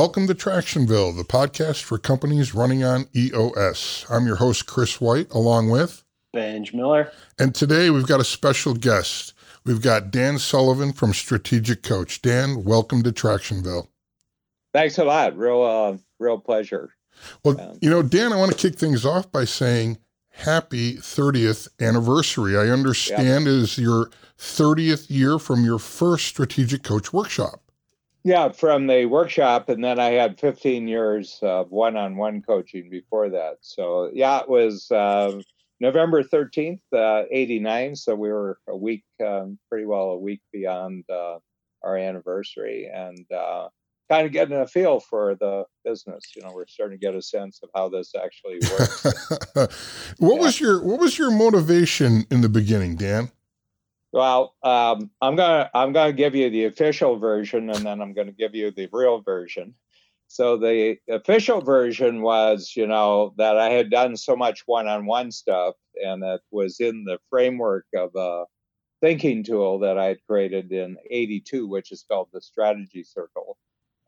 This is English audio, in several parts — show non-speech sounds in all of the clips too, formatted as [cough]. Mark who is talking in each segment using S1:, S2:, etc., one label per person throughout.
S1: Welcome to Tractionville, the podcast for companies running on EOS. I'm your host, Chris White, along with
S2: Benj Miller.
S1: And today we've got a special guest. We've got Dan Sullivan from Strategic Coach. Dan, welcome to Tractionville.
S3: Thanks a lot. Real, uh, real pleasure.
S1: Well, um, you know, Dan, I want to kick things off by saying happy 30th anniversary. I understand yeah. is your 30th year from your first Strategic Coach workshop.
S3: Yeah, from the workshop, and then I had 15 years of one-on-one coaching before that. So yeah, it was uh, November 13th, uh, 89. So we were a week, um, pretty well a week beyond uh, our anniversary, and uh, kind of getting a feel for the business. You know, we're starting to get a sense of how this actually works. [laughs]
S1: what yeah. was your What was your motivation in the beginning, Dan?
S3: Well, um, I'm gonna I'm gonna give you the official version, and then I'm gonna give you the real version. So the official version was, you know, that I had done so much one-on-one stuff, and that was in the framework of a thinking tool that I had created in '82, which is called the Strategy Circle.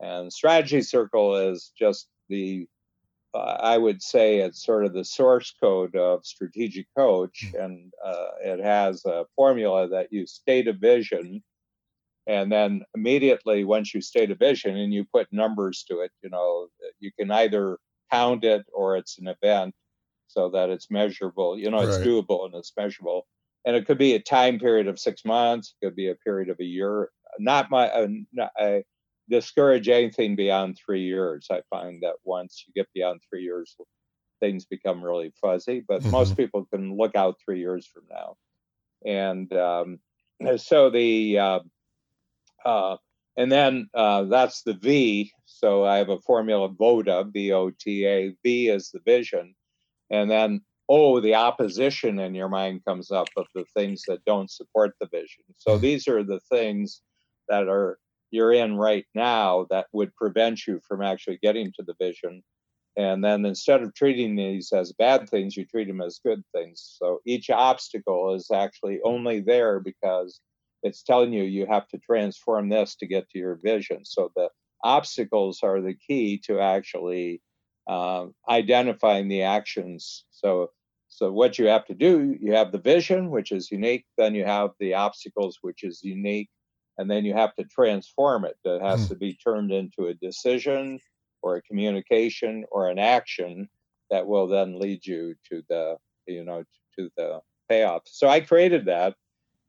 S3: And Strategy Circle is just the uh, I would say it's sort of the source code of Strategic Coach, hmm. and uh, it has a formula that you state a vision, and then immediately once you state a vision and you put numbers to it, you know, you can either count it or it's an event, so that it's measurable. You know, it's right. doable and it's measurable, and it could be a time period of six months, it could be a period of a year. Not my, uh, not, I, discourage anything beyond three years. I find that once you get beyond three years, things become really fuzzy. But mm-hmm. most people can look out three years from now, and um, [clears throat] so the uh, uh, and then uh, that's the V. So I have a formula VOTA, V O T A. V is the vision, and then oh, the opposition in your mind comes up of the things that don't support the vision. So mm-hmm. these are the things that are you're in right now that would prevent you from actually getting to the vision. And then instead of treating these as bad things, you treat them as good things. So each obstacle is actually only there because it's telling you you have to transform this to get to your vision. So the obstacles are the key to actually uh, identifying the actions. So so what you have to do, you have the vision, which is unique. Then you have the obstacles, which is unique and then you have to transform it. It has mm. to be turned into a decision or a communication or an action that will then lead you to the you know to the payoff. So I created that,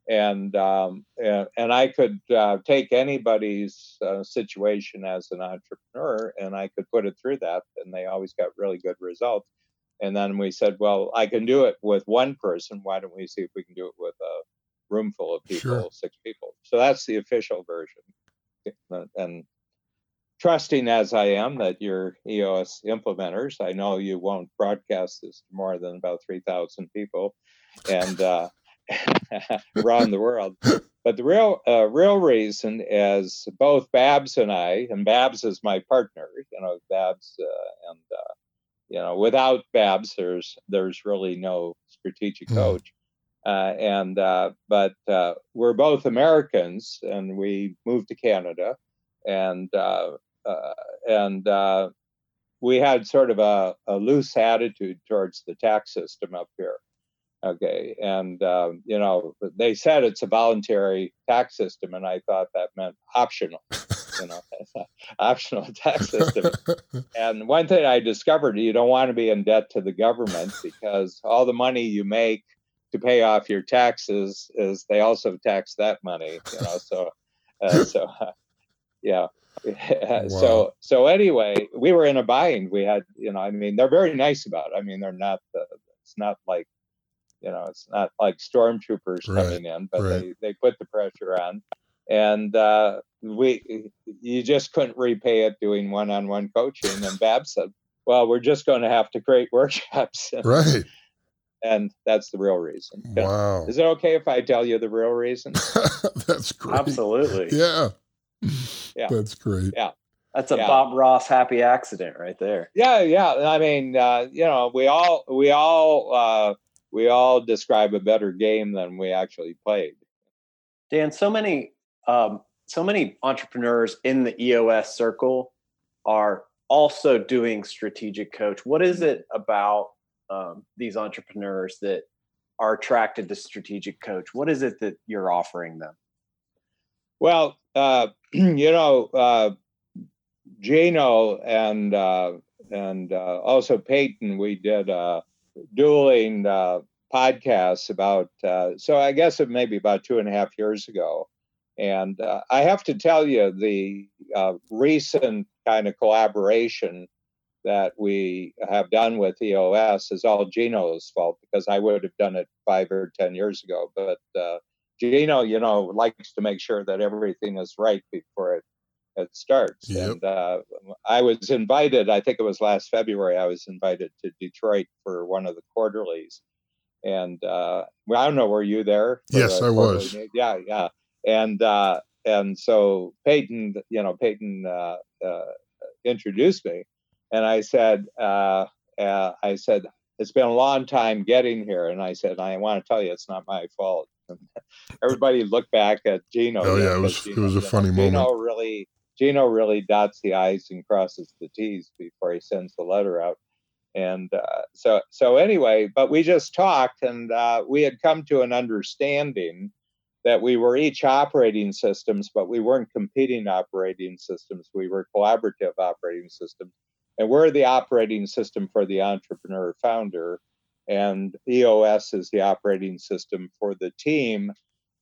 S3: and um, and, and, I could uh, take anybody's uh, situation as an entrepreneur, and I could put it through that, and they always got really good results. And then we said, well, I can do it with one person. Why don't we see if we can do it with a room full of people, sure. six people. So that's the official version. And trusting as I am that you're EOS implementers, I know you won't broadcast this to more than about 3,000 people and uh, [laughs] around the world. But the real uh, real reason is both Babs and I, and Babs is my partner. You know, Babs uh, and uh, you know, without Babs, there's there's really no strategic hmm. coach. Uh, and uh, but uh, we're both Americans, and we moved to Canada, and uh, uh, and uh, we had sort of a, a, loose attitude towards the tax system up here. Okay, and um, you know they said it's a voluntary tax system, and I thought that meant optional. you know, [laughs] optional tax system. [laughs] and one thing I discovered, you don't want to be in debt to the government because all the money you make to pay off your taxes is they also tax that money you know so uh, [laughs] so uh, [laughs] yeah [laughs] wow. so so anyway we were in a bind we had you know i mean they're very nice about it i mean they're not the, it's not like you know it's not like stormtroopers right. coming in but right. they they put the pressure on and uh, we you just couldn't repay it doing one-on-one coaching and Babs said well we're just going to have to create workshops
S1: right
S3: and that's the real reason.
S1: Wow.
S3: Is it okay if I tell you the real reason? [laughs]
S1: that's great.
S2: Absolutely.
S1: Yeah. Yeah. That's great.
S3: Yeah.
S2: That's a yeah. Bob Ross happy accident right there.
S3: Yeah, yeah. I mean, uh, you know, we all we all uh, we all describe a better game than we actually played.
S2: Dan, so many um, so many entrepreneurs in the EOS circle are also doing strategic coach. What is it about um, these entrepreneurs that are attracted to strategic coach? What is it that you're offering them?
S3: Well, uh, [clears throat] you know, uh, Gino and uh, and uh, also Peyton, we did uh, dueling uh, podcasts about. uh, so I guess it may be about two and a half years ago, and I have to tell you the uh, recent kind of collaboration that we have done with EOS is all Gino's fault because I would have done it five or ten years ago. But uh, Gino, you know, likes to make sure that everything is right before it it starts. Yep. And uh, I was invited. I think it was last February. I was invited to Detroit for one of the quarterlies, and uh, well, I don't know. Were you there?
S1: Yes,
S3: the
S1: I was.
S3: Yeah, yeah. And uh, and so Peyton, you know, Peyton uh, uh, introduced me, and I said, uh, uh, I said, it's been a long time getting here, and I said, I want to tell you, it's not my fault. [laughs] everybody looked back at Gino.
S1: Oh yeah, it was Gino, it was a funny
S3: know,
S1: moment.
S3: Gino really, Gino really dots the i's and crosses the t's before he sends the letter out. And uh, so, so anyway, but we just talked, and uh, we had come to an understanding that we were each operating systems, but we weren't competing operating systems. We were collaborative operating systems and we're the operating system for the entrepreneur founder. And EOS is the operating system for the team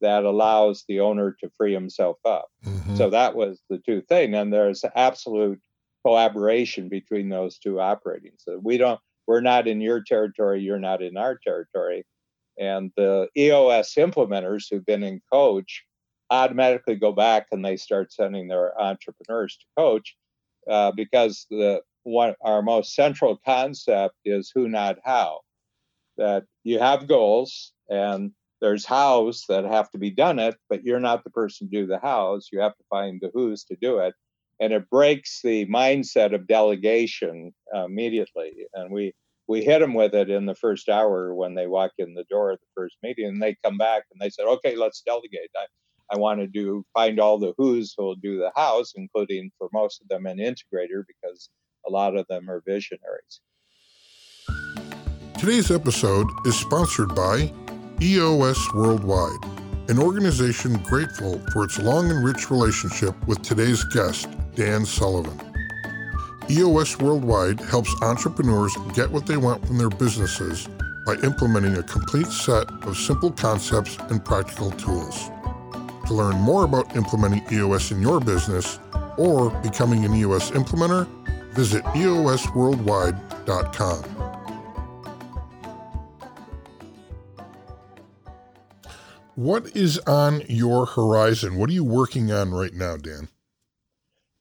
S3: that allows the owner to free himself up. Mm-hmm. So that was the two thing. And there's absolute collaboration between those two operating. So we don't, we're not in your territory, you're not in our territory. And the EOS implementers who've been in coach automatically go back and they start sending their entrepreneurs to coach uh, because the what our most central concept is who not how. That you have goals and there's hows that have to be done it but you're not the person to do the hows. You have to find the who's to do it. And it breaks the mindset of delegation uh, immediately. And we we hit them with it in the first hour when they walk in the door of the first meeting and they come back and they said okay let's delegate. I, I want to do find all the who's who will do the hows, including for most of them an integrator because a lot of them are visionaries.
S1: Today's episode is sponsored by EOS Worldwide, an organization grateful for its long and rich relationship with today's guest, Dan Sullivan. EOS Worldwide helps entrepreneurs get what they want from their businesses by implementing a complete set of simple concepts and practical tools. To learn more about implementing EOS in your business or becoming an EOS implementer, Visit EOSworldwide.com. What is on your horizon? What are you working on right now, Dan?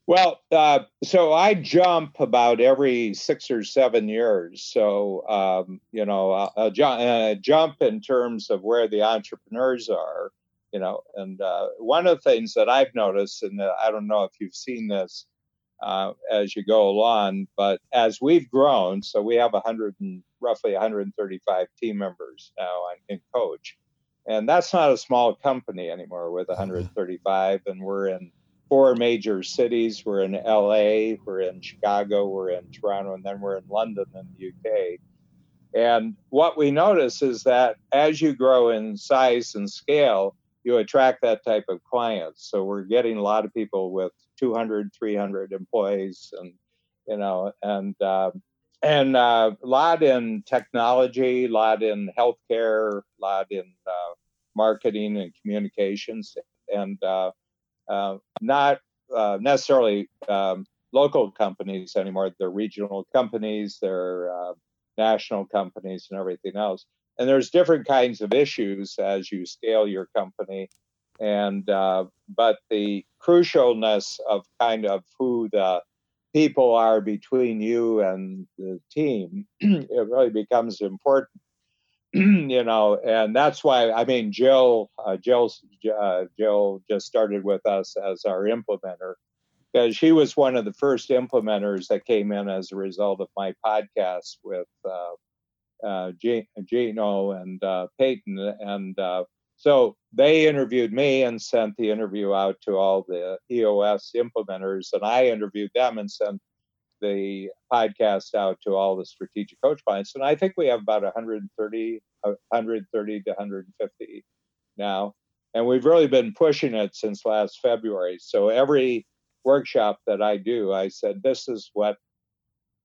S3: Well, uh, so I jump about every six or seven years. So, um, you know, a, a, jump in terms of where the entrepreneurs are, you know, and uh, one of the things that I've noticed, and I don't know if you've seen this, uh, as you go along. But as we've grown, so we have 100 and roughly 135 team members now in Coach, and that's not a small company anymore with mm-hmm. 135, [laughs] and we're in four major cities. We're in LA, we're in Chicago, we're in Toronto, and then we're in London in the UK. And what we notice is that as you grow in size and scale, you attract that type of clients. So we're getting a lot of people with 200, 300 employees, and you know, and uh, and uh, a lot in technology, a lot in healthcare, a lot in uh, marketing and communications, and uh, uh, not uh, necessarily um, local companies anymore. They're regional companies, they're national companies, and everything else. And there's different kinds of issues as you scale your company and uh, but the crucialness of kind of who the people are between you and the team [clears throat] it really becomes important [clears throat] you know and that's why i mean jill uh, jill uh, jill just started with us as our implementer because she was one of the first implementers that came in as a result of my podcast with uh, uh, Gino and uh, Peyton, and uh, so they interviewed me and sent the interview out to all the EOS implementers, and I interviewed them and sent the podcast out to all the strategic coach clients, and I think we have about 130, 130 to 150 now, and we've really been pushing it since last February. So every workshop that I do, I said this is what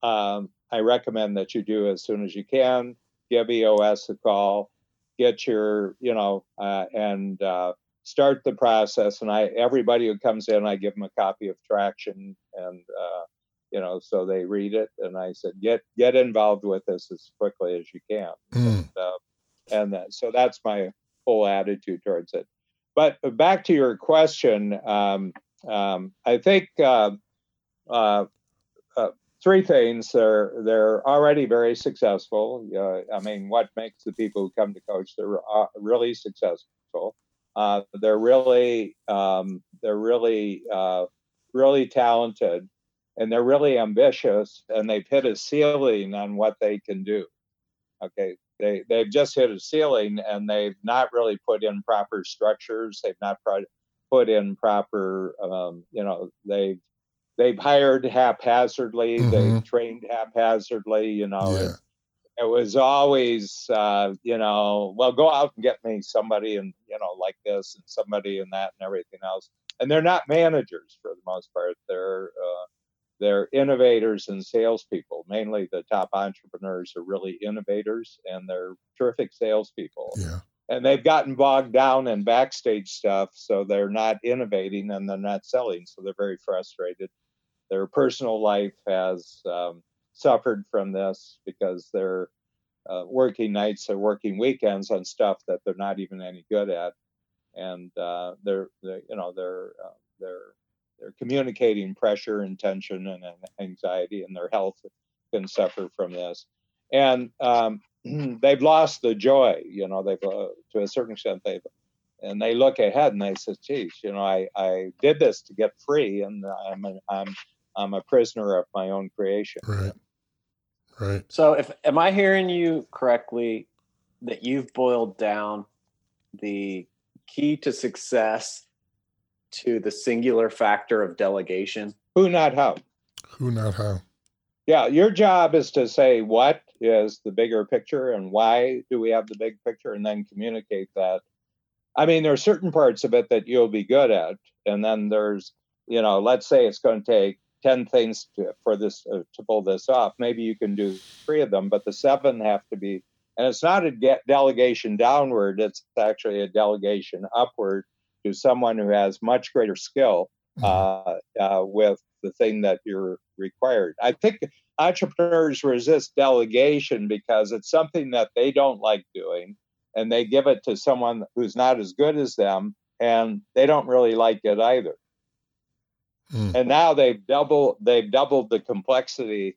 S3: um, I recommend that you do as soon as you can. Give EOS a call, get your, you know, uh, and uh, start the process. And I, everybody who comes in, I give them a copy of Traction, and uh, you know, so they read it. And I said, get get involved with this as quickly as you can. Mm. And, uh, and that, so that's my whole attitude towards it. But back to your question, um, um, I think uh, uh, uh, three things. They're they're already very successful. Uh, I mean, what makes the people who come to coach? They're uh, really successful. Uh, they're really um, they're really uh, really talented, and they're really ambitious, and they've hit a ceiling on what they can do. Okay, they they've just hit a ceiling, and they've not really put in proper structures. They've not put in proper, um, you know, they've they've hired haphazardly, mm-hmm. they've trained haphazardly, you know. Yeah it was always uh, you know well go out and get me somebody and you know like this and somebody and that and everything else and they're not managers for the most part they're uh, they're innovators and salespeople mainly the top entrepreneurs are really innovators and they're terrific salespeople
S1: yeah.
S3: and they've gotten bogged down in backstage stuff so they're not innovating and they're not selling so they're very frustrated their personal life has um, suffered from this because they're uh, working nights or working weekends on stuff that they're not even any good at, and uh, they're, they're, you know they're uh, they're they're communicating pressure and tension and anxiety, and their health can suffer from this, and um, [clears throat] they've lost the joy. You know, they've uh, to a certain extent they've and they look ahead and they say, "Geez, you know, I, I did this to get free, and I'm I'm I'm a prisoner of my own creation."
S1: Right. Right.
S2: So, if am I hearing you correctly that you've boiled down the key to success to the singular factor of delegation?
S3: Who, not how.
S1: Who, not how.
S3: Yeah, your job is to say what is the bigger picture and why do we have the big picture and then communicate that. I mean, there are certain parts of it that you'll be good at. And then there's, you know, let's say it's going to take 10 things to, for this uh, to pull this off. Maybe you can do three of them but the seven have to be and it's not a de- delegation downward it's actually a delegation upward to someone who has much greater skill mm-hmm. uh, uh, with the thing that you're required. I think entrepreneurs resist delegation because it's something that they don't like doing and they give it to someone who's not as good as them and they don't really like it either Mm. And now they've doubled they've doubled the complexity,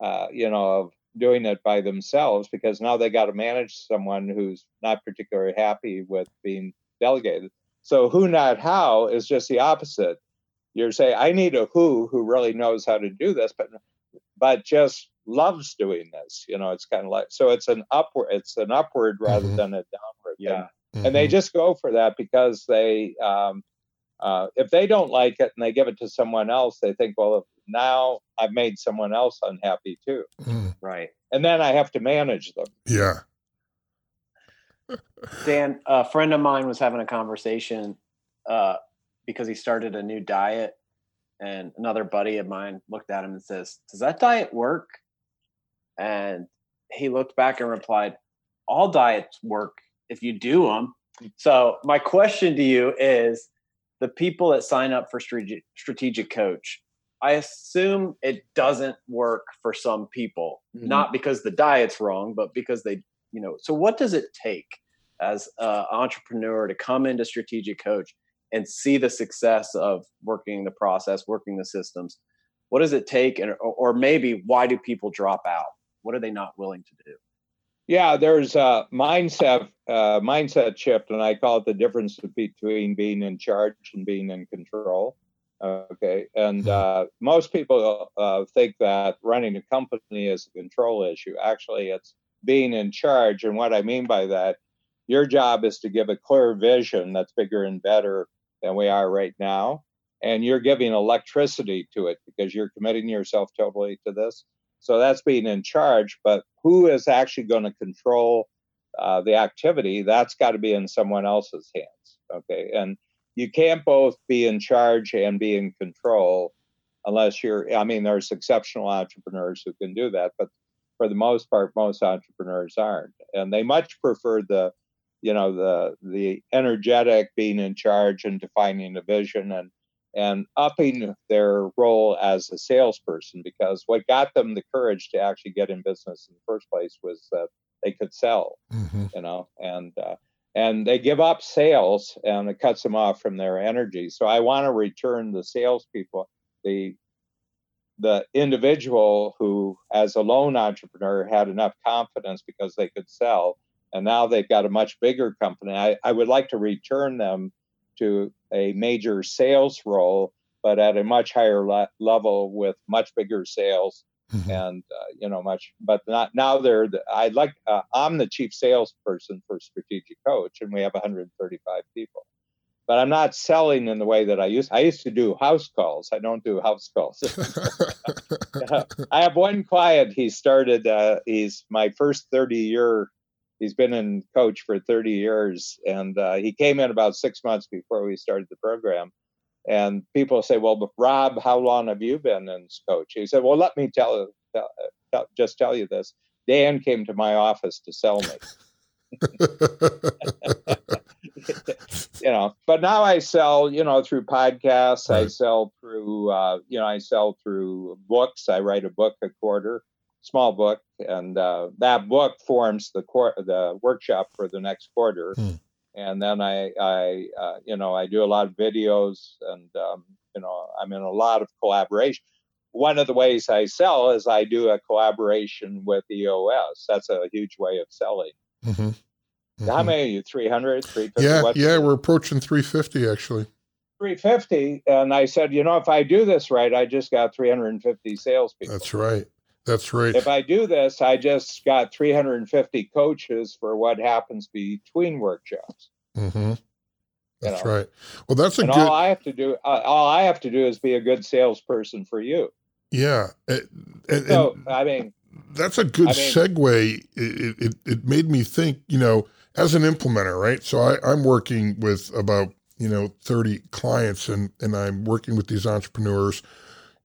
S3: uh, you know, of doing it by themselves because now they got to manage someone who's not particularly happy with being delegated. So who not how is just the opposite. You're saying I need a who who really knows how to do this, but but just loves doing this. You know, it's kind of like so it's an upward it's an upward rather mm-hmm. than a downward.
S2: Yeah.
S3: Mm-hmm. And they just go for that because they um, uh, if they don't like it and they give it to someone else, they think, well, now I've made someone else unhappy too.
S2: Mm. Right.
S3: And then I have to manage them.
S1: Yeah. [laughs]
S2: Dan, a friend of mine was having a conversation uh, because he started a new diet. And another buddy of mine looked at him and says, Does that diet work? And he looked back and replied, All diets work if you do them. So, my question to you is the people that sign up for strategic, strategic coach i assume it doesn't work for some people mm-hmm. not because the diet's wrong but because they you know so what does it take as an entrepreneur to come into strategic coach and see the success of working the process working the systems? What does it take and or maybe why do people drop out? What are they not willing to do
S3: yeah, there's a mindset uh, mindset shift, and I call it the difference between being in charge and being in control. Okay, and hmm. uh, most people uh, think that running a company is a control issue. Actually, it's being in charge, and what I mean by that, your job is to give a clear vision that's bigger and better than we are right now, and you're giving electricity to it because you're committing yourself totally to this. So that's being in charge. But who is actually going to control uh, the activity? That's got to be in someone else's hands. Okay. And you can't both be in charge and be in control unless you're, I mean, there's exceptional entrepreneurs who can do that. But for the most part, most entrepreneurs aren't. And they much prefer the, you know, the, the energetic being in charge and defining the vision and and upping their role as a salesperson because what got them the courage to actually get in business in the first place was that they could sell, mm-hmm. you know, and uh, and they give up sales and it cuts them off from their energy. So I want to return the salespeople, the the individual who, as a lone entrepreneur, had enough confidence because they could sell, and now they've got a much bigger company. I, I would like to return them to a major sales role, but at a much higher le- level with much bigger sales. Mm-hmm. And uh, you know much, but not now. They're the, I like uh, I'm the chief salesperson for Strategic Coach, and we have 135 people but I'm not selling in the way that I used. I used to do house calls. I don't do house calls. [laughs] [laughs] I have one client. He started. Uh, he's my first 30 year he's been in coach for 30 years and uh, he came in about six months before we started the program. And people say well rob how long have you been in coach? He said well let me tell, tell, tell just tell you this. Dan came to my office to sell me. [laughs] You know but now i sell you know through podcasts. Right. i sell through uh, you know i sell through books. I write a book a quarter small book, and uh, that book forms the cor- the workshop for the next quarter. Hmm. And then I, I uh, you know, I do a lot of videos, and um, you know, I'm in a lot of collaboration. One of the ways I sell is I do a collaboration with EOS. That's a huge way of selling. Mm-hmm. Mm-hmm. How many are you? 300, 350?
S1: Yeah, What's yeah, we're approaching 350 actually.
S3: 350. And I said, you know, if I do this right, I just got 350 salespeople.
S1: That's right. That's right.
S3: If I do this, I just got 350 coaches for what happens between workshops.
S1: Mm-hmm. That's know? right. Well, that's a
S3: and
S1: good.
S3: All I have to do, uh, all I have to do, is be a good salesperson for you.
S1: Yeah.
S3: And, and, so I mean,
S1: that's a good I mean, segue. It, it it made me think. You know, as an implementer, right? So I, I'm working with about you know 30 clients, and and I'm working with these entrepreneurs,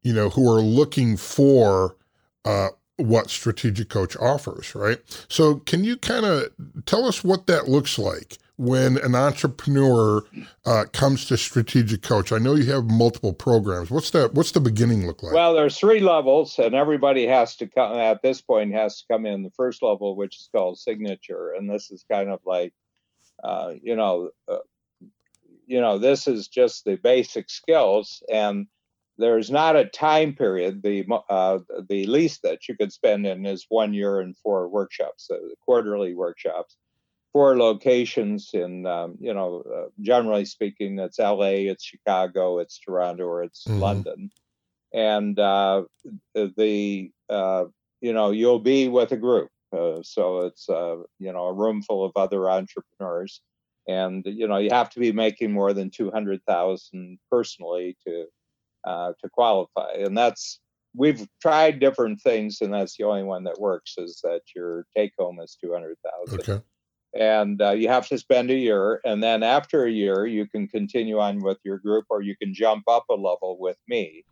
S1: you know, who are looking for uh, what Strategic Coach offers, right? So, can you kind of tell us what that looks like when an entrepreneur uh, comes to Strategic Coach? I know you have multiple programs. What's that? What's the beginning look like?
S3: Well, there's three levels, and everybody has to come at this point has to come in the first level, which is called Signature, and this is kind of like, uh, you know. Uh, you know, this is just the basic skills, and there's not a time period. The uh, the least that you could spend in is one year and four workshops, uh, quarterly workshops, four locations in um, you know uh, generally speaking, it's L.A., it's Chicago, it's Toronto, or it's mm-hmm. London, and uh, the uh, you know you'll be with a group, uh, so it's you know a room full of other entrepreneurs. And you know you have to be making more than two hundred thousand personally to uh, to qualify. And that's we've tried different things, and that's the only one that works. Is that your take home is two hundred thousand. Okay. And uh, you have to spend a year, and then after a year, you can continue on with your group, or you can jump up a level with me.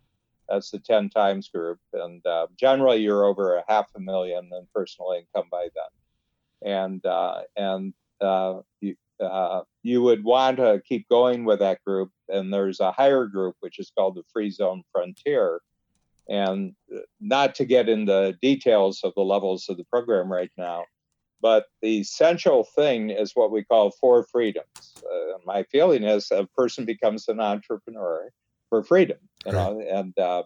S3: That's the ten times group, and uh, generally you're over a half a million in personal income by then. And uh, and uh, you, uh, you would want to keep going with that group. And there's a higher group, which is called the Free Zone Frontier. And uh, not to get into the details of the levels of the program right now, but the essential thing is what we call four freedoms. Uh, my feeling is a person becomes an entrepreneur for freedom, you know, and uh,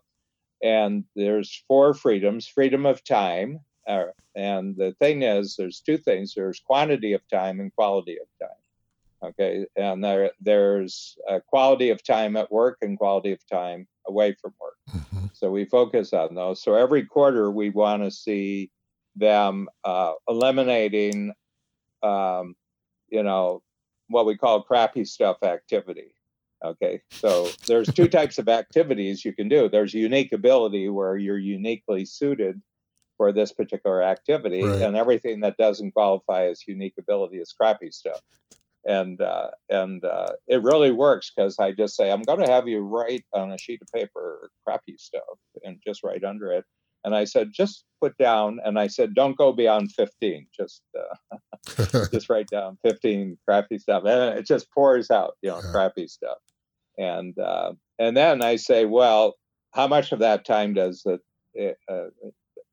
S3: and there's four freedoms: freedom of time, uh, and the thing is, there's two things: there's quantity of time and quality of time. Okay, and there there's quality of time at work and quality of time away from work. Mm-hmm. So we focus on those. So every quarter we want to see them uh, eliminating, um, you know, what we call crappy stuff activity. Okay, so there's two [laughs] types of activities you can do. There's unique ability where you're uniquely suited for this particular activity, right. and everything that doesn't qualify as unique ability is crappy stuff. And uh, and uh, it really works because I just say I'm going to have you write on a sheet of paper crappy stuff and just write under it. And I said just put down, and I said don't go beyond 15. Just uh, [laughs] just write down 15 crappy stuff, and it just pours out, you know, yeah. crappy stuff and uh, and then I say, well, how much of that time does it uh,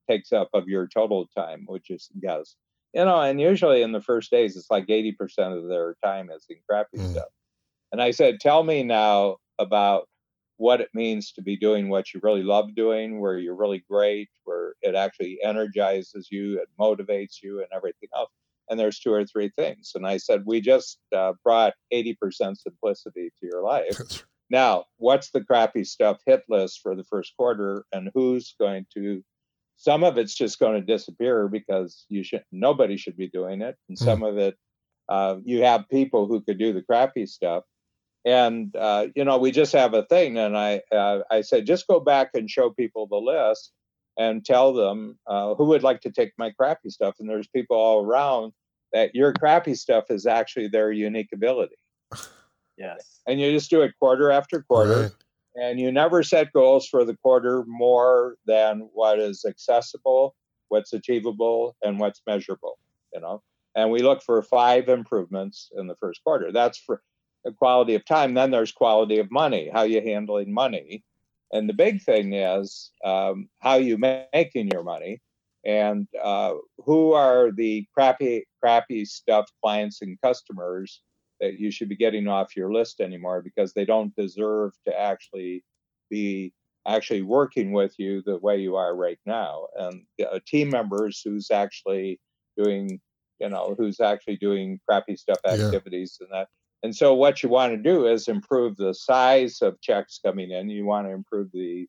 S3: takes up of your total time, which is yes, you know, and usually in the first days it's like eighty percent of their time is in crappy mm. stuff. And I said, tell me now about what it means to be doing what you really love doing, where you're really great, where it actually energizes you, it motivates you, and everything else and there's two or three things. And I said, we just uh, brought 80% simplicity to your life. [laughs] now, what's the crappy stuff hit list for the first quarter, and who's going to? Some of it's just going to disappear because you should. Nobody should be doing it, and some mm. of it, uh, you have people who could do the crappy stuff. And uh, you know, we just have a thing, and I uh, I said, just go back and show people the list and tell them uh, who would like to take my crappy stuff. And there's people all around that your crappy stuff is actually their unique ability. [sighs]
S2: Yes.
S3: And you just do it quarter after quarter. Right. And you never set goals for the quarter more than what is accessible, what's achievable, and what's measurable. You know, and we look for five improvements in the first quarter. That's for quality of time. Then there's quality of money. How you handling money? And the big thing is um, how you making your money and uh, who are the crappy, crappy stuff clients and customers that you should be getting off your list anymore because they don't deserve to actually be actually working with you the way you are right now. And uh, team members who's actually doing, you know, who's actually doing crappy stuff activities yeah. and that and so, what you want to do is improve the size of checks coming in. You want to improve the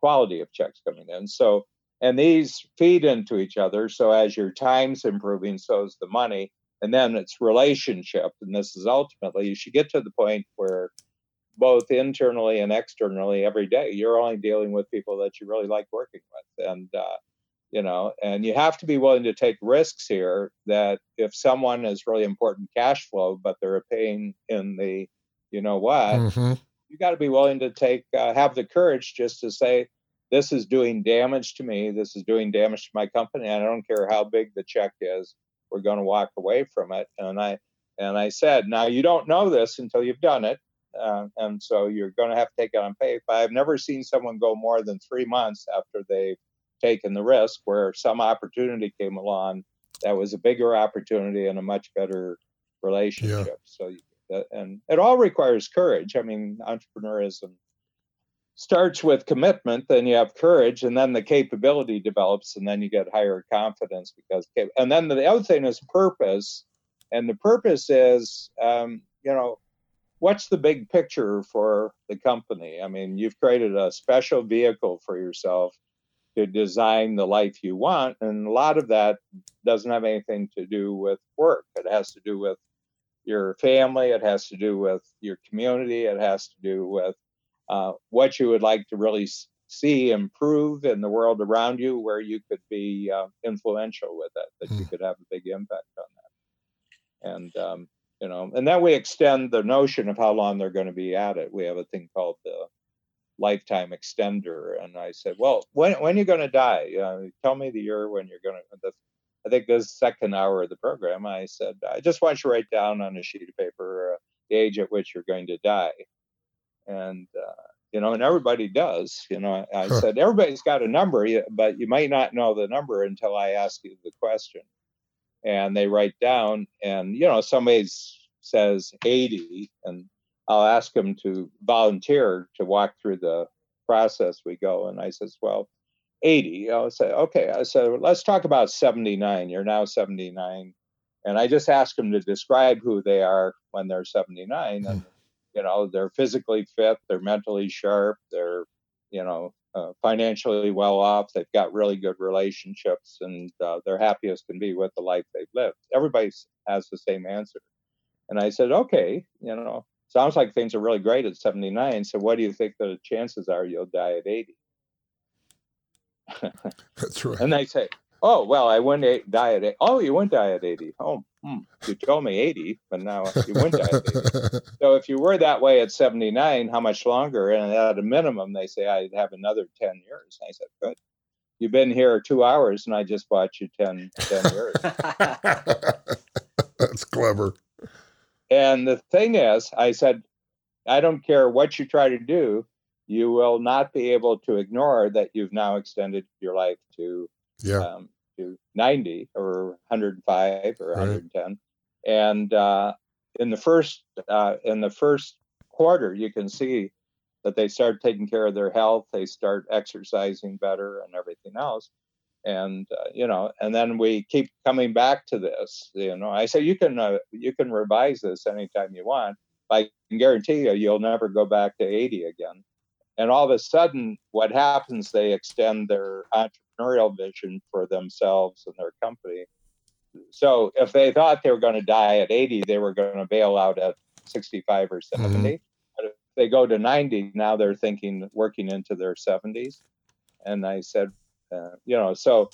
S3: quality of checks coming in. So, and these feed into each other. So, as your time's improving, so is the money. And then it's relationship. And this is ultimately, you should get to the point where both internally and externally every day, you're only dealing with people that you really like working with. And, uh, you know and you have to be willing to take risks here that if someone is really important cash flow but they're a pain in the you know what mm-hmm. you got to be willing to take uh, have the courage just to say this is doing damage to me this is doing damage to my company and i don't care how big the check is we're going to walk away from it and i and i said now you don't know this until you've done it uh, and so you're going to have to take it on faith i've never seen someone go more than three months after they've taken the risk where some opportunity came along that was a bigger opportunity and a much better relationship. Yeah. So, and it all requires courage. I mean, entrepreneurism starts with commitment, then you have courage, and then the capability develops, and then you get higher confidence because, and then the other thing is purpose, and the purpose is, um, you know, what's the big picture for the company? I mean, you've created a special vehicle for yourself to design the life you want. And a lot of that doesn't have anything to do with work. It has to do with your family, it has to do with your community, it has to do with uh, what you would like to really see improve in the world around you, where you could be uh, influential with it, that you hmm. could have a big impact on that. And, um, you know, and then we extend the notion of how long they're going to be at it. We have a thing called the lifetime extender. And I said, well, when, when are you going to die? Uh, tell me the year when you're going to, I think this second hour of the program, I said, I just want you to write down on a sheet of paper uh, the age at which you're going to die. And, uh, you know, and everybody does. You know, I huh. said, everybody's got a number, but you might not know the number until I ask you the question. And they write down, and, you know, somebody says 80, and I'll ask them to volunteer to walk through the process we go. And I says, well, 80. I'll say, okay. I said, well, let's talk about 79. You're now 79. And I just ask them to describe who they are when they're 79. And, you know, they're physically fit, they're mentally sharp, they're, you know, uh, financially well off, they've got really good relationships, and uh, they're happy as can be with the life they've lived. Everybody has the same answer. And I said, okay, you know, sounds like things are really great at 79. So what do you think the chances are you'll die at 80?
S1: That's [laughs] right.
S3: And they say, oh, well, I wouldn't die at 80. Oh, you wouldn't die at 80. Oh, hmm. you told me 80, but now [laughs] you wouldn't die at 80. so if you were that way at 79, how much longer? And at a minimum, they say I'd have another 10 years. I said, good. You've been here two hours and I just bought you 10, 10 years. [laughs] [laughs]
S1: That's clever.
S3: And the thing is, I said, I don't care what you try to do, you will not be able to ignore that you've now extended your life to
S1: Yeah.
S3: um, to 90 or 105 or
S1: Right.
S3: 110 and uh, in the first uh, in the first quarter you can see that they start taking care of their health they start exercising better and everything else. And uh, you know and then we keep coming back to this you know. I say you can uh, you can revise this anytime you want. I can guarantee you you'll never go back to 80 again and all of a sudden what happens they extend their entrepreneurial vision for themselves and their company. So if they thought they were going to die at 80 they were going to bail out at 65 or 70 but if they go to 90 now they're thinking working into their 70s and i said uh, you know so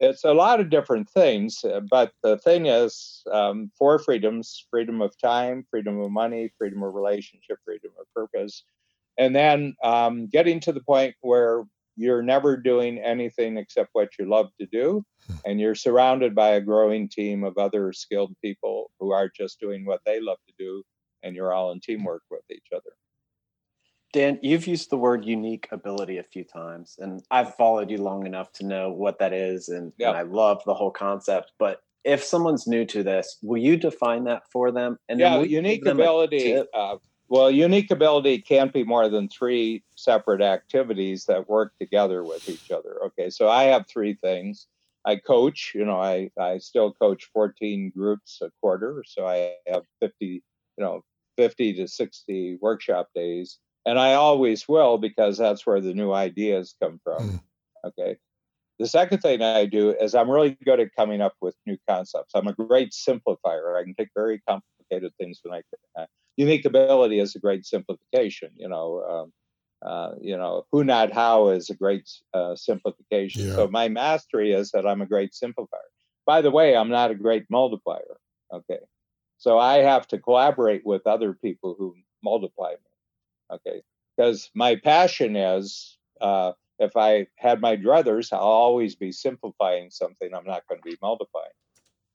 S3: it's a lot of different things uh, but the thing is um, four freedoms freedom of time freedom of money freedom of relationship freedom of purpose and then um, getting to the point where you're never doing anything except what you love to do and you're surrounded by a growing team of other skilled people who are just doing what they love to do and you're all in teamwork with each other
S2: Dan, you've used the word unique ability a few times, and I've followed you long enough to know what that is, and,
S3: Yeah.
S2: and I love the whole concept. But if someone's new to this, will you define that for them? And
S3: yeah
S2: will
S3: unique
S2: give them a
S3: ability uh, well unique ability can't be more than three separate activities that work together with each other okay so i have three things i coach you know i i still coach 14 groups a quarter so i have 50 you know 50 to 60 workshop days and i always will because that's where the new ideas come from
S1: Mm.
S3: okay the second thing I do is I'm really good at coming up with new concepts. I'm a great simplifier. I can take very complicated things when I uh, unique ability is a great simplification. You know, um, uh, you know, who not how is a great uh, simplification.
S1: Yeah.
S3: So my mastery is that I'm a great simplifier. By the way, I'm not a great multiplier. Okay, so I have to collaborate with other people who multiply me. Okay, because my passion is. Uh, if I had my druthers, I'll always be simplifying something. I'm not going to be multiplying.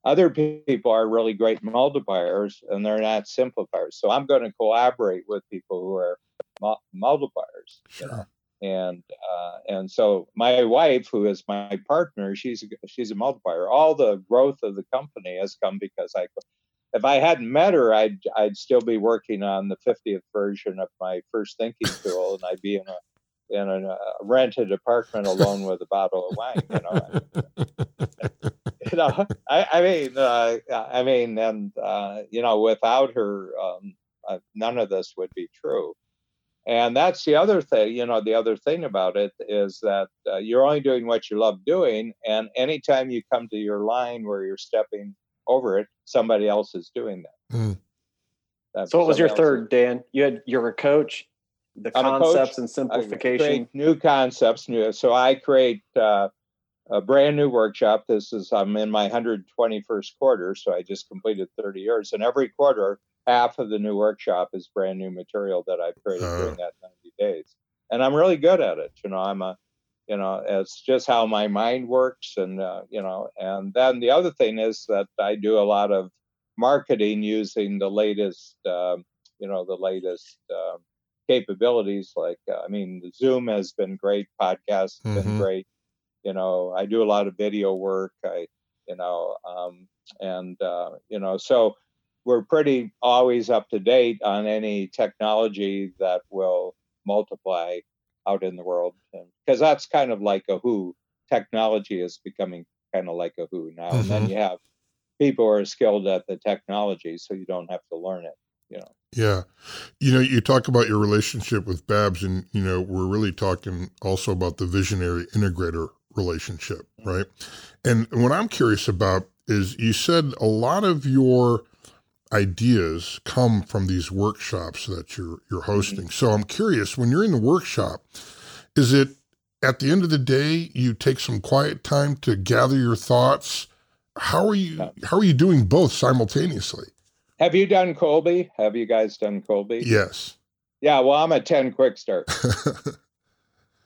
S3: Other people are really great multipliers and they're not simplifiers. So I'm going to collaborate with people who are mu- multipliers.
S1: Sure.
S3: And uh, and so my wife, who is my partner, she's a, she's a multiplier. All the growth of the company has come because I. If I hadn't met her, I'd I'd still be working on the 50th version of my first thinking [laughs] tool, and I'd be in a in a rented apartment alone with a bottle of wine. You know, [laughs] [laughs] you know. I, I mean, uh, I mean, and uh, you know, without her, um, uh, none of this would be true. And that's the other thing. You know, the other thing about it is that uh, you're only doing what you love doing, and anytime you come to your line where you're stepping over it, somebody else is doing that.
S1: Mm.
S2: So, what was your
S3: somebody is-
S2: third, Dan? You had you're a coach. The
S3: I'm a coach.
S2: concepts and
S3: I
S2: simplification.
S3: create new concepts. New, so I create uh, a brand new workshop. This is I'm in my 121st quarter, so I just completed 30 years, and every quarter, half of the new workshop is brand new material that I've created
S1: Uh.
S3: during that 90 days, and I'm really good at it. You know, I'm a you know it's just how my mind works and uh, you know and then the other thing is that i do a lot of marketing using the latest um, you know the latest um, capabilities like uh, i mean zoom has been great podcasts have been great you know i do a lot of video work i you know um, and uh, you know so we're pretty always up to date on any technology that will multiply out in the world because that's kind of like a who technology is becoming kind of like a who now and then
S1: Mhm.
S3: you have people who are skilled at the technology so you don't have to learn it you know
S1: Yeah. You know, you talk about your relationship with Babs, and, you know, we're really talking also about the visionary integrator relationship, right? And what I'm curious about is you said a lot of your ideas come from these workshops that you're you're mm-hmm. hosting. So I'm curious, when you're in the workshop, is it at the end of the day you take some quiet time to gather your thoughts? How are you how are you doing both simultaneously?
S3: Have you done Kolbe? Have you guys done Kolbe?
S1: Yes.
S3: Yeah, well, I'm a 10 quick start. [laughs]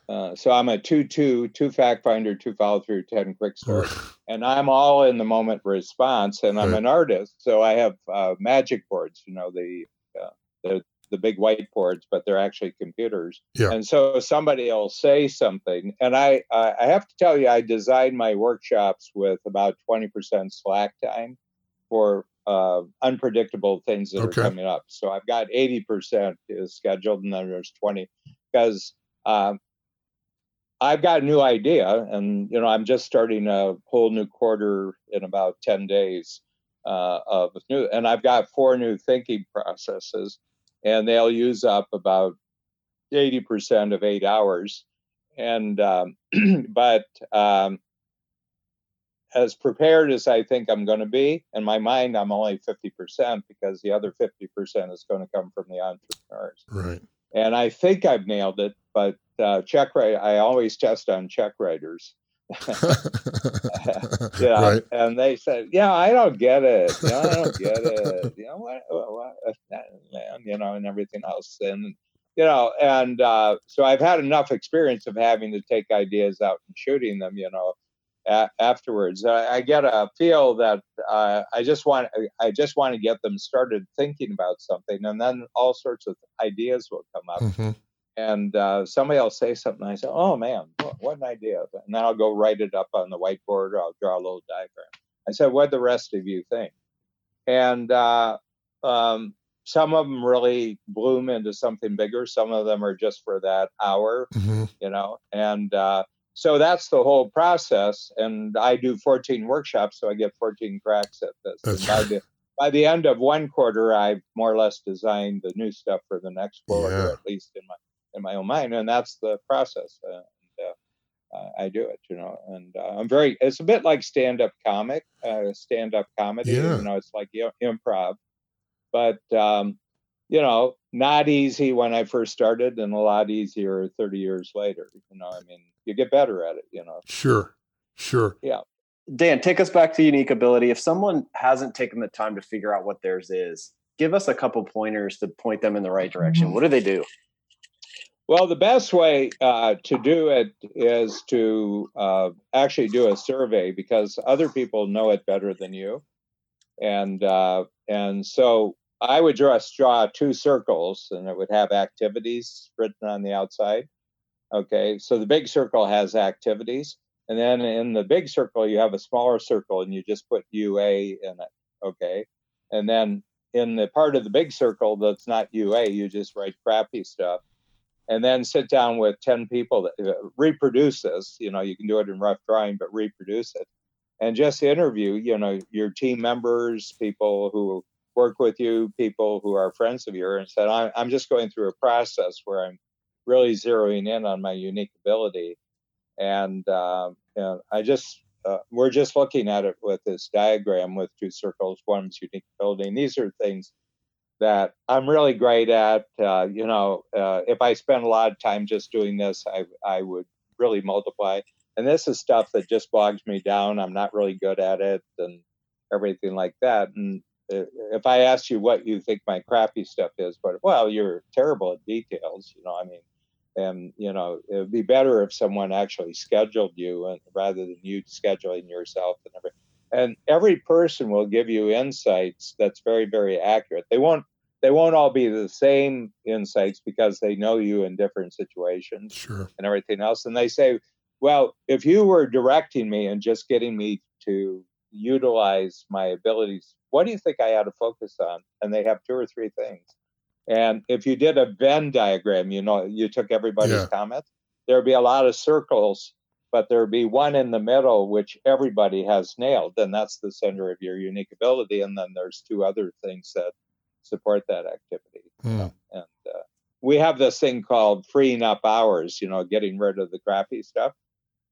S3: uh, so I'm a 2 2, 2 fact finder, 2 follow through, 10 quick start. [laughs] and I'm all in the moment response. And I'm right. an artist. So I have uh, magic boards, you know, the, uh, the, the big whiteboards, but they're actually computers. Yeah. And so somebody will say something. And I, I have to tell you, I design my workshops with about 20% slack time for uh, unpredictable things that okay. are coming up. So I've got 80% is scheduled, and then there's 20 because um, I've got a new idea, and you know I'm just starting a whole new quarter in about 10 days uh, of new, and I've got four new thinking processes, and they'll use up about 80% of eight hours, and um, [clears throat] but um, as prepared as I think I'm going to be. In my mind, I'm only 50% because the other 50% is going to come from the entrepreneurs.
S1: Right.
S3: And I think I've nailed it, but uh, check right. I always test on check writers. [laughs] yeah, right. and they said, "Yeah, I don't get it. Know, I don't get it. You know what, what, man? You know, and everything else, and you know, and uh, so I've had enough experience of having to take ideas out and shooting them. You know, a- afterwards. I, I, get a feel that uh, I just want I just want to get them started thinking about something, and then all sorts of ideas will come up. Mm-hmm. And uh, somebody will say something. I say, "Oh man, what, what, an idea!" And then I'll go write it up on the whiteboard. Or I'll draw a little diagram. I said, "What the rest of you think?" And uh, um, some of them really bloom into something bigger. Some of them are just for that hour, mm-hmm. you know. And uh, so that's the whole process and i do 14 workshops so i get 14 cracks at this by the, by the end of one quarter i've more or less designed the new stuff for the next quarter yeah. at least in my in my own mind and that's the process uh, and, uh, i do it you know and uh, i'm very it's a bit like stand-up comic uh, stand-up comedy yeah. you know it's like you know, improv but um, you know, not easy when I first started and a lot easier 30 years later. You know, I mean, you get better at it, you know.
S1: Sure. Sure.
S3: Yeah.
S2: Dan, take us back to unique ability. If someone hasn't taken the time to figure out what theirs is, give us a couple pointers to point them in the right direction. What do they do?
S3: Well, the best way uh, to do it is to uh, actually do a survey because other people know it better than you, and uh, and so I would just draw two circles and it would have activities written on the outside. Okay, so the big circle has activities. And then in the big circle, you have a smaller circle and you just put UA in it. Okay. And then in the part of the big circle that's not UA, you just write crappy stuff. And then sit down with 10 people that uh, reproduce this. You know, you can do it in rough drawing, but reproduce it. And just interview, you know, your team members, people who work with you, people who are friends of yours, and said, I'm just going through a process where I'm really zeroing in on my unique ability. And, uh, I just, uh, we're just looking at it with this diagram with two circles. One's unique ability. And these are things that I'm really great at. Uh, you know, uh, if I spend a lot of time just doing this, I, I would really multiply. And this is stuff that just bogs me down. I'm not really good at it and everything like that. And if I ask you what you think my crappy stuff is, but well, you're terrible at details, you know. I mean, and you know, it would be better if someone actually scheduled you and rather than you scheduling yourself and everything. And every person will give you insights that's very, very accurate. They won't they won't all be the same insights because they know you in different situations
S1: sure.
S3: and everything else. And they say, well, if you were directing me and just getting me to utilize my abilities what do you think I ought to focus on? And they have two or three things. And if you did a Venn diagram, you know, you took everybody's yeah. comments, there'd be a lot of circles, but there'd be one in the middle which everybody has nailed. And that's the center of your unique ability. And then there's two other things that support that activity. Mm. And uh, we have this thing called freeing up hours, you know, getting rid of the crappy stuff.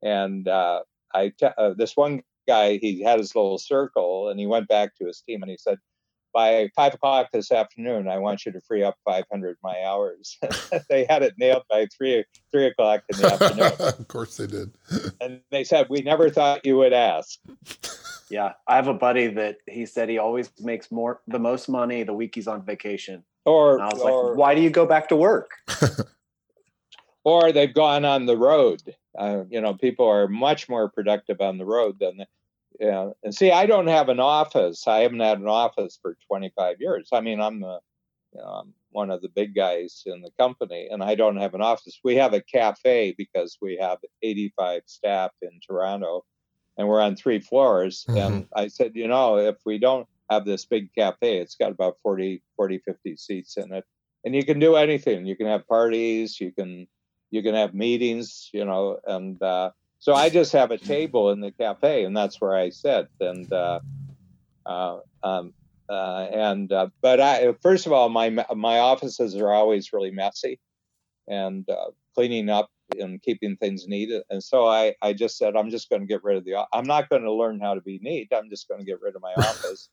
S3: And uh, I t- uh, this one guy, he had his little circle and he went back to his team and he said, by five o'clock this afternoon, I want you to free up 500 my hours. [laughs] they had it nailed by three three o'clock in the afternoon. [laughs]
S1: of course they did.
S3: and they said, "We never thought you would ask." [laughs]
S2: Yeah, I have a buddy that he said he always makes more the most money the week he's on vacation.
S3: Or,
S2: And I was
S3: or,
S2: like, why do you go back to work? [laughs]
S3: or they've gone on the road. Uh, you know, people are much more productive on the road than. The, yeah, and see, I don't have an office. I haven't had an office for 25 years. I mean, I'm the, you know, I'm one of the big guys in the company, and I don't have an office. We have a cafe because we have 85 staff in Toronto, and we're on three floors. And I said, you know, if we don't have this big cafe, it's got about 40, 40, 50 seats in it, and you can do anything. You can have parties. You can you can have meetings. You know, and uh, so I just have a table in the cafe, and that's where I sit. And uh, uh, um, uh, and uh, but I first of all, my my offices are always really messy, and uh, cleaning up and keeping things neat. And so I I just said I'm just going to get rid of the. I'm not going to learn how to be neat. I'm just going to get rid of my [laughs] office.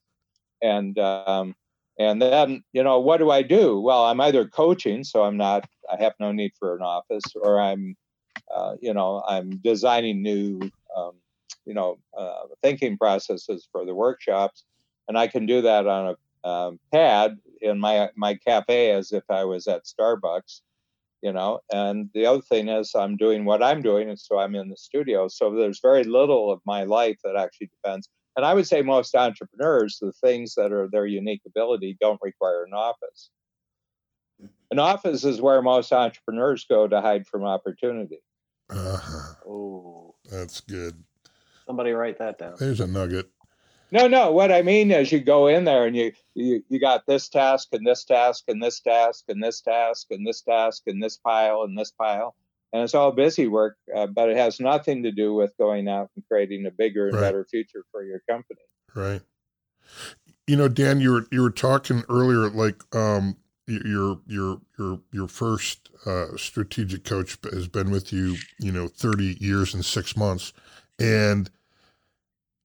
S3: And um, and then you know what do I do? Well, I'm either coaching, so I'm not. I have no need for an office, or I'm uh, you know, I'm designing new, um, you know, uh, thinking processes for the workshops, and I can do that on a um, pad in my my cafe as if I was at Starbucks, you know. And the other thing is, I'm doing what I'm doing, and so I'm in the studio. So there's very little of my life that actually depends. And I would say most entrepreneurs, the things that are their unique ability, don't require an office. An office is where most entrepreneurs go to hide from opportunity.
S1: Uh-huh.
S2: Oh,
S1: That's good.
S2: somebody write that down.
S1: There's a nugget.
S3: No, no. What I mean is, you go in there and you you you got this task and this task and this task and this task and this task and this pile and this pile, and it's all busy work, uh, but it has nothing to do with going out and creating a bigger and
S1: Right.
S3: better future for your company.
S1: Right. You know, Dan, you were you were talking earlier, like um, your your your your first uh, strategic coach has been with you, you know, thirty years and six months, and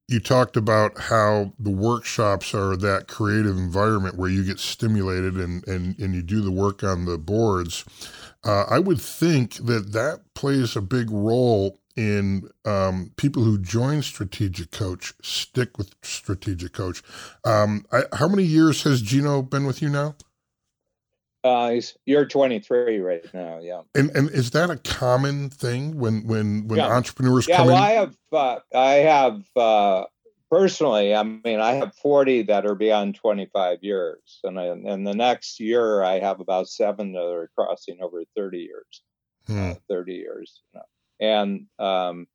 S1: you talked about how the workshops are that creative environment where you get stimulated and and and you do the work on the boards. Uh, I would think that that plays a big role in um, people who join Strategic Coach stick with Strategic Coach. Um, I, how many years has Gino been with you now?
S3: Uh, you're 23 right now, yeah.
S1: And and is that a common thing when when when
S3: Yeah.
S1: entrepreneurs
S3: Yeah,
S1: come
S3: well,
S1: in?
S3: I have, uh, I have uh, personally. I mean, I have 40 that are beyond 25 years, and I, and the next year I have about seven that are crossing over 30 years.
S1: Hmm.
S3: uh, 30 years. You know. And um,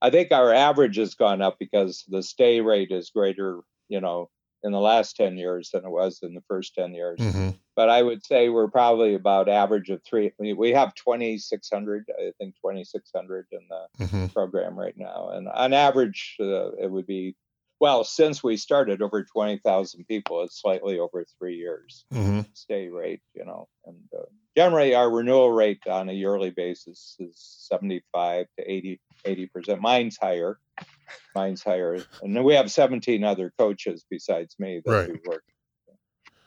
S3: I think our average has gone up because the stay rate is greater, you know, in the last 10 years than it was in the first 10 years.
S1: Mhm.
S3: But I would say we're probably about average of three. We have 2,600, I think 2,600 in the
S1: Mhm.
S3: program right now. And on average, uh, it would be, well, since we started, over 20,000 people. It's slightly over three years
S1: Mhm.
S3: stay rate, you know. And uh, generally, our renewal rate on a yearly basis is 75 to 80 80 percent. Mine's higher. Mine's higher, and then we have 17 other coaches besides me that
S1: Right.
S3: do work.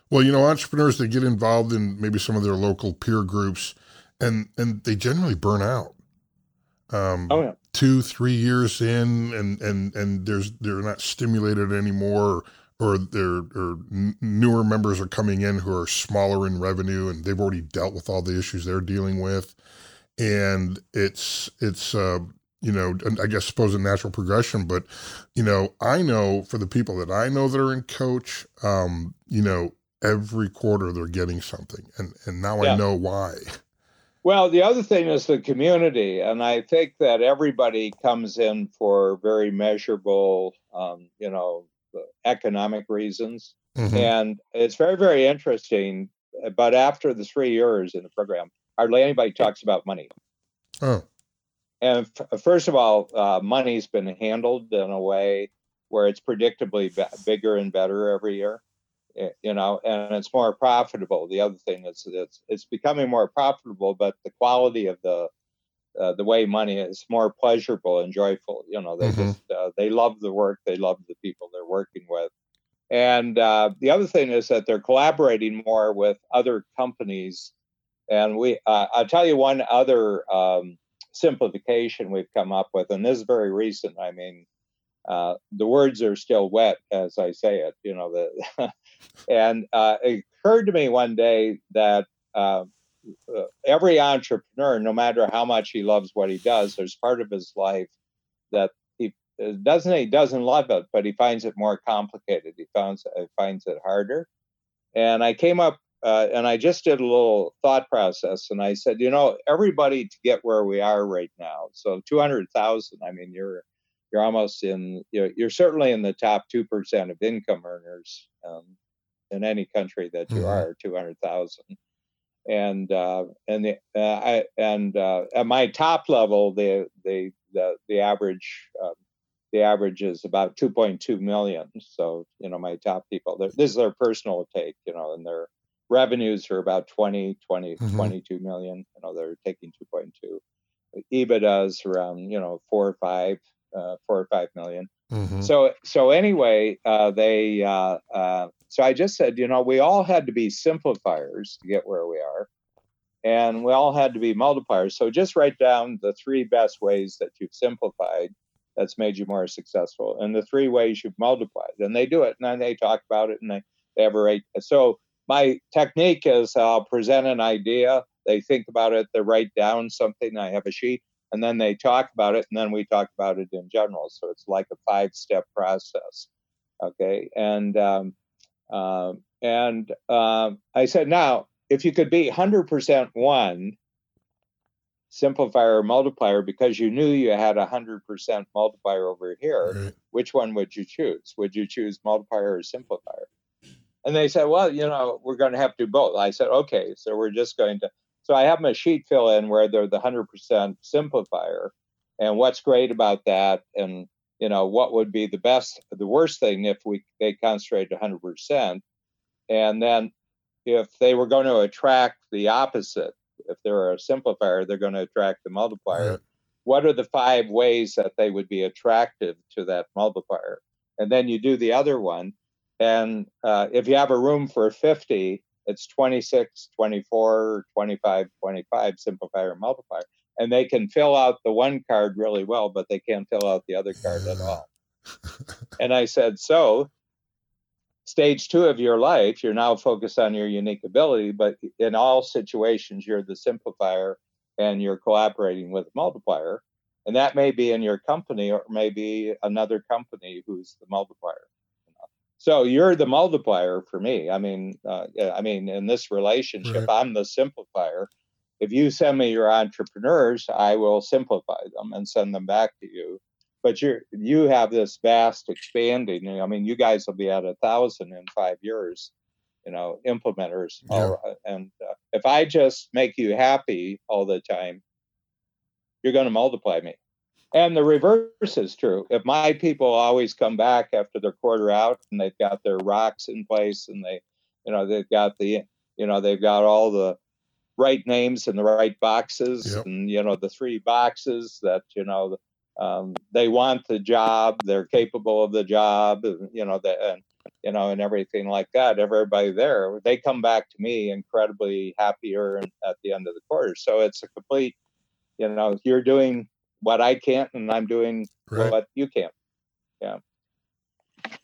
S1: Well, you know, entrepreneurs they get involved in maybe some of their local peer groups, and and they generally burn out. Um,
S3: Oh yeah,
S1: two, three years in, and and and there's they're not stimulated anymore, or they're or newer members are coming in who are smaller in revenue, and they've already dealt with all the issues they're dealing with, and it's it's uh, you know I guess suppose a natural progression, but you know I know for the people that I know that are in coach, um, you know every quarter they're getting something, and and now I know why.
S3: Well, the other thing is the community, and I think that everybody comes in for very measurable, um, you know, economic reasons.
S1: Mhm.
S3: And it's very, very interesting. But after the three years in the program, hardly anybody talks about money.
S1: Oh,
S3: And f- first of all, uh, money's been handled in a way where it's predictably b- bigger and better every year. Y- You know, and it's more profitable. The other thing is it's it's becoming more profitable, but the quality of the uh, the way money is more pleasurable and joyful. You know, they
S1: Mhm.
S3: just uh, they love the work, they love the people they're working with, And uh, the other thing is that they're collaborating more with other companies. And we, uh, I'll tell you one other um, simplification we've come up with, and this is very recent. I mean, uh, the words are still wet as I say it, you know. The [laughs] and uh, it occurred to me one day that uh, uh, every entrepreneur, no matter how much he loves what he does, there's part of his life that he uh, doesn't he doesn't love it, but he finds it more complicated. He finds he finds it harder. And I came up and I just did a little thought process, and I said, you know, everybody to get where we are right now. So two hundred thousand. I mean, you're you're almost in you're, you're certainly in the top two percent of income earners um, in any country that you mm-hmm. are. Two hundred thousand and uh, and the uh, I, and uh, at my top level, the the the, the average um, the average is about 2.2 million. So you know, my top people, this is their personal take, you know, and their revenues are about 20, 20, mm-hmm. 22 million. You know, they're taking 2.2. EBITDA is around you know four or five, uh, four or five million. Mm-hmm. So so anyway, uh, they uh, uh, so I just said, you know, we all had to be simplifiers to get where we are, and we all had to be multipliers. So just write down the three best ways that you've simplified that's made you more successful, and the three ways you've multiplied. And they do it, and then they talk about it, and they they have a rate. So my technique is I'll present an idea, they think about it, they write down something. I have a sheet and then they talk about it, and then we talk about it in general. So it's like a five-step process. Okay, and um, uh, and uh, I said, now if you could be 100% one simplifier or multiplier because you knew you had a 100% multiplier over here, right. which one would you choose? Would you choose multiplier or simplifier? And they said, well, you know, we're going to have to do both. I said, okay, so we're just going to so I have them a sheet fill in where they're the 100% simplifier. And what's great about that, and you know what would be the best, the worst thing if we they concentrate 100%, and then if they were going to attract the opposite, if they're a simplifier, they're going to attract the multiplier. Right. What are the five ways that they would be attractive to that multiplier? And then you do the other one, and uh, if you have a room for 50, it's 26, 24, 25, 25, simplifier and multiplier. And they can fill out the one card really well, but they can't fill out the other card at [sighs] all. and I said, so stage two of your life, you're now focused on your unique ability, but in all situations, you're the simplifier and you're collaborating with multiplier. And that may be in your company or maybe another company who's the multiplier. So you're the multiplier for me. I mean, uh, I mean, in this relationship, right. I'm the simplifier. If you send me your entrepreneurs, I will simplify them and send them back to you. But you you have this vast expanding. I mean, you guys will be at a thousand in five years. You know, implementers. Yeah. And uh, if I just make you happy all the time, you're going to multiply me. And the reverse is true. If my people always come back after their quarter out and they've got their rocks in place and they, you know, they've got the, you know, they've got all the right names in the right boxes yep. and, you know, the three boxes that, you know, um, they want the job, they're capable of the job, you know, the, and, you know, and everything like that. Everybody there, they come back to me incredibly happier at the end of the quarter. So it's a complete, you know, you're doing what I can't, and I'm doing right. what you can't. Yeah.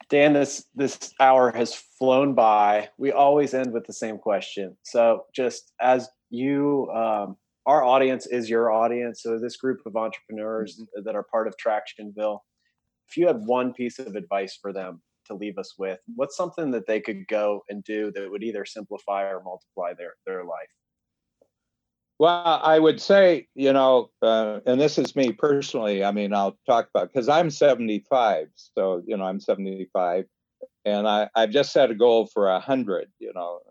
S2: Dan, this this hour has flown by. We always end with the same question. So, just as you, um, our audience is your audience. So, this group of entrepreneurs mm-hmm. that are part of Tractionville, if you had one piece of advice for them to leave us with, what's something that they could go and do that would either simplify or multiply their their life?
S3: Well, I would say, you know, uh, and this is me personally. I mean, I'll talk about because I'm 75, so you know, I'm 75, and I I've just set a goal for a hundred. You know,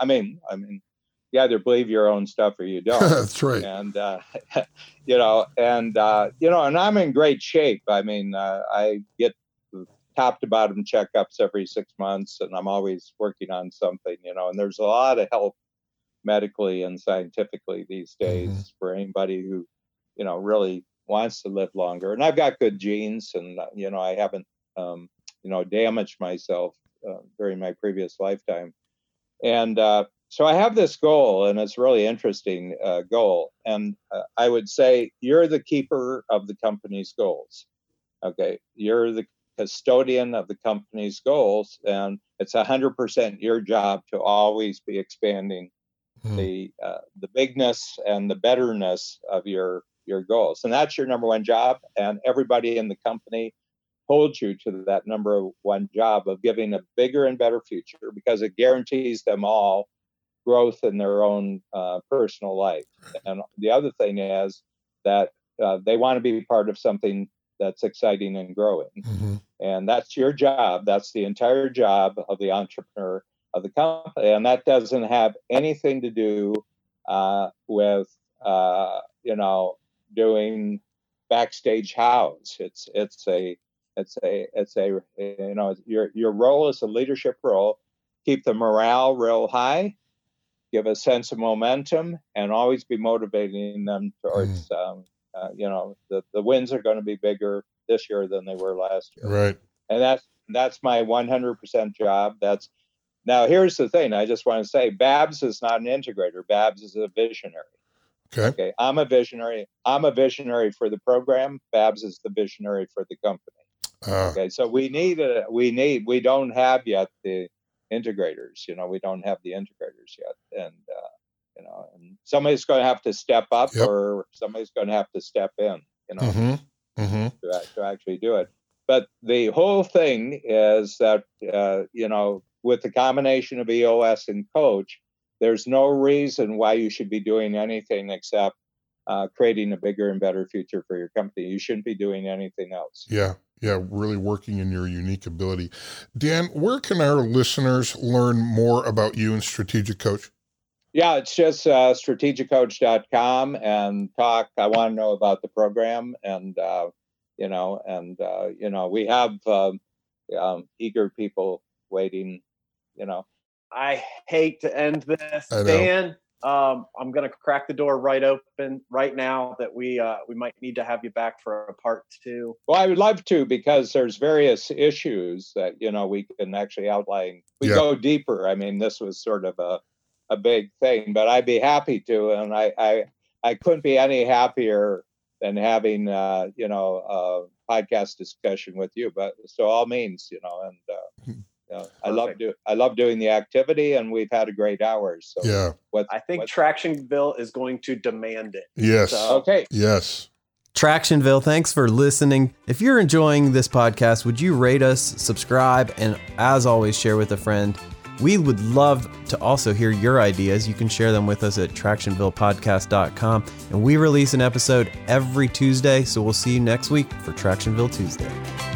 S3: I mean, I mean, you either believe your own stuff or you [laughs] don't.
S1: That's right.
S3: And uh, [laughs] you know, and uh, you know, and I'm in great shape. I mean, uh, I get top to bottom checkups every six months, and I'm always working on something. You know, and there's a lot of help medically and scientifically these days mm-hmm. for anybody who you know really wants to live longer and i've got good genes and uh, you know i haven't um, you know damaged myself uh, during my previous lifetime. And uh, so I have this goal, and it's really interesting uh, goal. And uh, I would say you're the keeper of the company's goals. Okay, you're the custodian of the company's goals, and it's 100% your job to always be expanding mm. the uh, the bigness and the betterness of your your goals, and that's your number one job. And everybody in the company holds you to that number one job of giving a bigger and better future because it guarantees them all growth in their own uh, personal life. And the other thing is that uh, they want to be part of something that's exciting and growing. Mm-hmm. And that's your job. That's the entire job of the entrepreneur of the company. And that doesn't have anything to do uh, with, uh, you know, doing backstage house. It's, it's a, it's a, it's a, you know, your, your role is a leadership role. Keep the morale real high, give a sense of momentum, and always be motivating them towards mm. um, uh, you know, the, the wins are going to be bigger this year than they were last year.
S1: Right.
S3: And that's that's my 100% job. That's now here's the thing. I just want to say, Babs is not an integrator. Babs is a visionary.
S1: Okay.
S3: Okay. I'm a visionary. I'm a visionary for the program. Babs is the visionary for the company. Uh, okay. So we need a we need we don't have yet the integrators. You know, we don't have the integrators yet, and uh, you know, and somebody's going to have to step up yep. or somebody's going to have to step in, you know, mm-hmm. Mm-hmm. To, to actually do it. But the whole thing is that, uh, you know, with the combination of EOS and coach, there's no reason why you should be doing anything except uh, creating a bigger and better future for your company. You shouldn't be doing anything else.
S1: Yeah. Yeah, really working in your unique ability. Dan, where can our listeners learn more about you and Strategic Coach?
S3: Yeah, it's just uh, strategiccoach.com and talk. I want to know about the program, and uh, you know, and uh, you know, we have uh, um, eager people waiting. You know,
S2: I hate to end this, Dan. Um, I'm going to crack the door right open right now that we uh, we might need to have you back for a part two.
S3: Well, I would love to because there's various issues that you know we can actually outline. We yeah. go deeper. I mean, this was sort of a a big thing, but I'd be happy to. And I, I, I couldn't be any happier than having, uh, you know, a podcast discussion with you. But so all means, you know, and uh, I love do I love doing the activity, and we've had a great hours.
S1: So yeah,
S2: what, I think Tractionville is going to demand it.
S1: Yes.
S3: So. Okay.
S1: Yes.
S4: Tractionville, thanks for listening. If you're enjoying this podcast, would you rate us, subscribe, and as always, share with a friend? We would love to also hear your ideas. You can share them with us at tractionvillepodcast.com. And we release an episode every Tuesday, so we'll see you next week for Tractionville Tuesday.